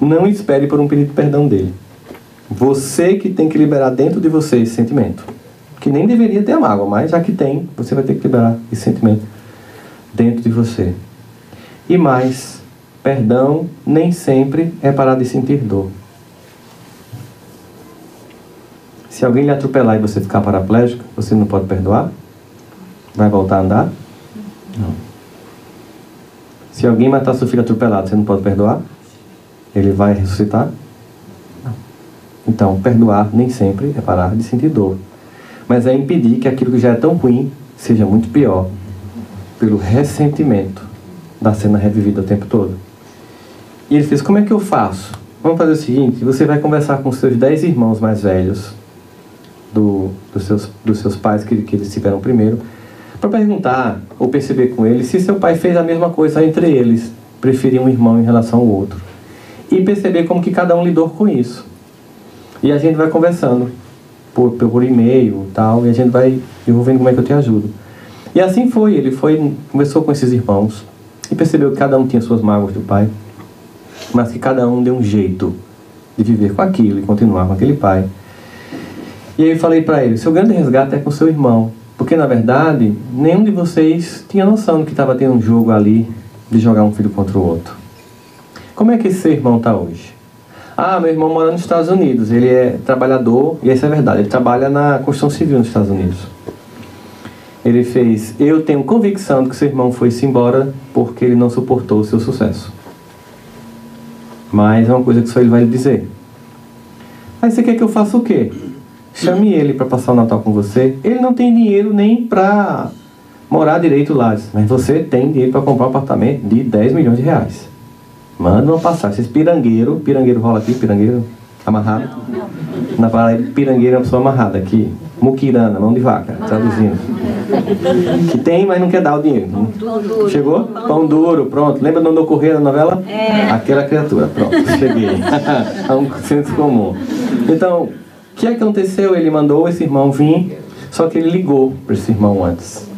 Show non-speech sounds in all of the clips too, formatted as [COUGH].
não espere por um pedido de perdão dele. Você que tem que liberar dentro de você esse sentimento. Que nem deveria ter a mágoa, mas já que tem, você vai ter que liberar esse sentimento dentro de você. E mais, perdão nem sempre é parar de sentir dor. Se alguém lhe atropelar e você ficar paraplégico, você não pode perdoar? Vai voltar a andar? Não. Se alguém matar seu filho atropelado, você não pode perdoar? Ele vai ressuscitar? Então, perdoar nem sempre é parar de sentir dor. Mas é impedir que aquilo que já é tão ruim seja muito pior pelo ressentimento da cena revivida o tempo todo. E ele fez: Como é que eu faço? Vamos fazer o seguinte: você vai conversar com seus dez irmãos mais velhos, do, dos, seus, dos seus pais que, que eles tiveram primeiro, para perguntar ou perceber com eles se seu pai fez a mesma coisa entre eles, preferir um irmão em relação ao outro. E perceber como que cada um lidou com isso. E a gente vai conversando por, por e-mail e tal, e a gente vai, eu vou vendo como é que eu te ajudo. E assim foi, ele foi, conversou com esses irmãos e percebeu que cada um tinha suas mágoas do pai, mas que cada um deu um jeito de viver com aquilo e continuar com aquele pai. E aí eu falei para ele, seu grande resgate é com seu irmão, porque na verdade nenhum de vocês tinha noção de que estava tendo um jogo ali de jogar um filho contra o outro. Como é que seu irmão está hoje? Ah, meu irmão mora nos Estados Unidos, ele é trabalhador, e isso é verdade, ele trabalha na construção civil nos Estados Unidos. Ele fez, eu tenho convicção de que seu irmão foi-se embora porque ele não suportou o seu sucesso. Mas é uma coisa que só ele vai lhe dizer. Aí você quer que eu faça o quê? Chame ele para passar o Natal com você. Ele não tem dinheiro nem para morar direito lá. Mas você tem dinheiro para comprar um apartamento de 10 milhões de reais. Manda uma passagem. Esses pirangueiro, pirangueiro rola aqui, pirangueiro amarrado. Na palavra pirangueiro é uma pessoa amarrada aqui. Muquirana, mão de vaca, traduzindo. Que tem, mas não quer dar o dinheiro. Chegou? Pão duro, pronto. Lembra do Correio da novela? É. Aquela criatura, pronto, cheguei. [LAUGHS] é um senso comum. Então, que aconteceu? Ele mandou esse irmão vir, só que ele ligou para esse irmão antes.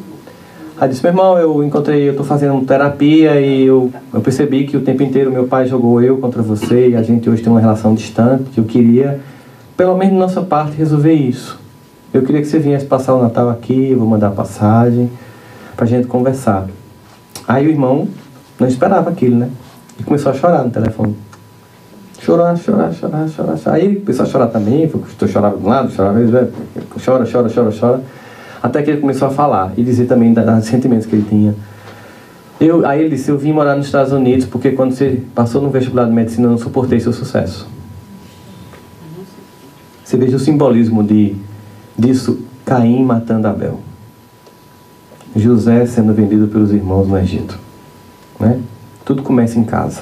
Aí disse, meu irmão, eu encontrei, eu estou fazendo terapia e eu, eu percebi que o tempo inteiro meu pai jogou eu contra você e a gente hoje tem uma relação distante, que eu queria, pelo menos da nossa parte, resolver isso. Eu queria que você viesse passar o Natal aqui, eu vou mandar passagem, para a gente conversar. Aí o irmão não esperava aquilo, né? E começou a chorar no telefone. Chorar, chorar, chorar, chorar, chorar. Aí começou a chorar também, eu chorava de um lado, chorava, chora, chora, chora, chora. Até que ele começou a falar e dizer também dos sentimentos que ele tinha. Eu, aí ele disse, eu vim morar nos Estados Unidos porque quando você passou no vestibular de medicina eu não suportei seu sucesso. Você veja o simbolismo de, disso, Caim matando Abel. José sendo vendido pelos irmãos no Egito. Né? Tudo começa em casa.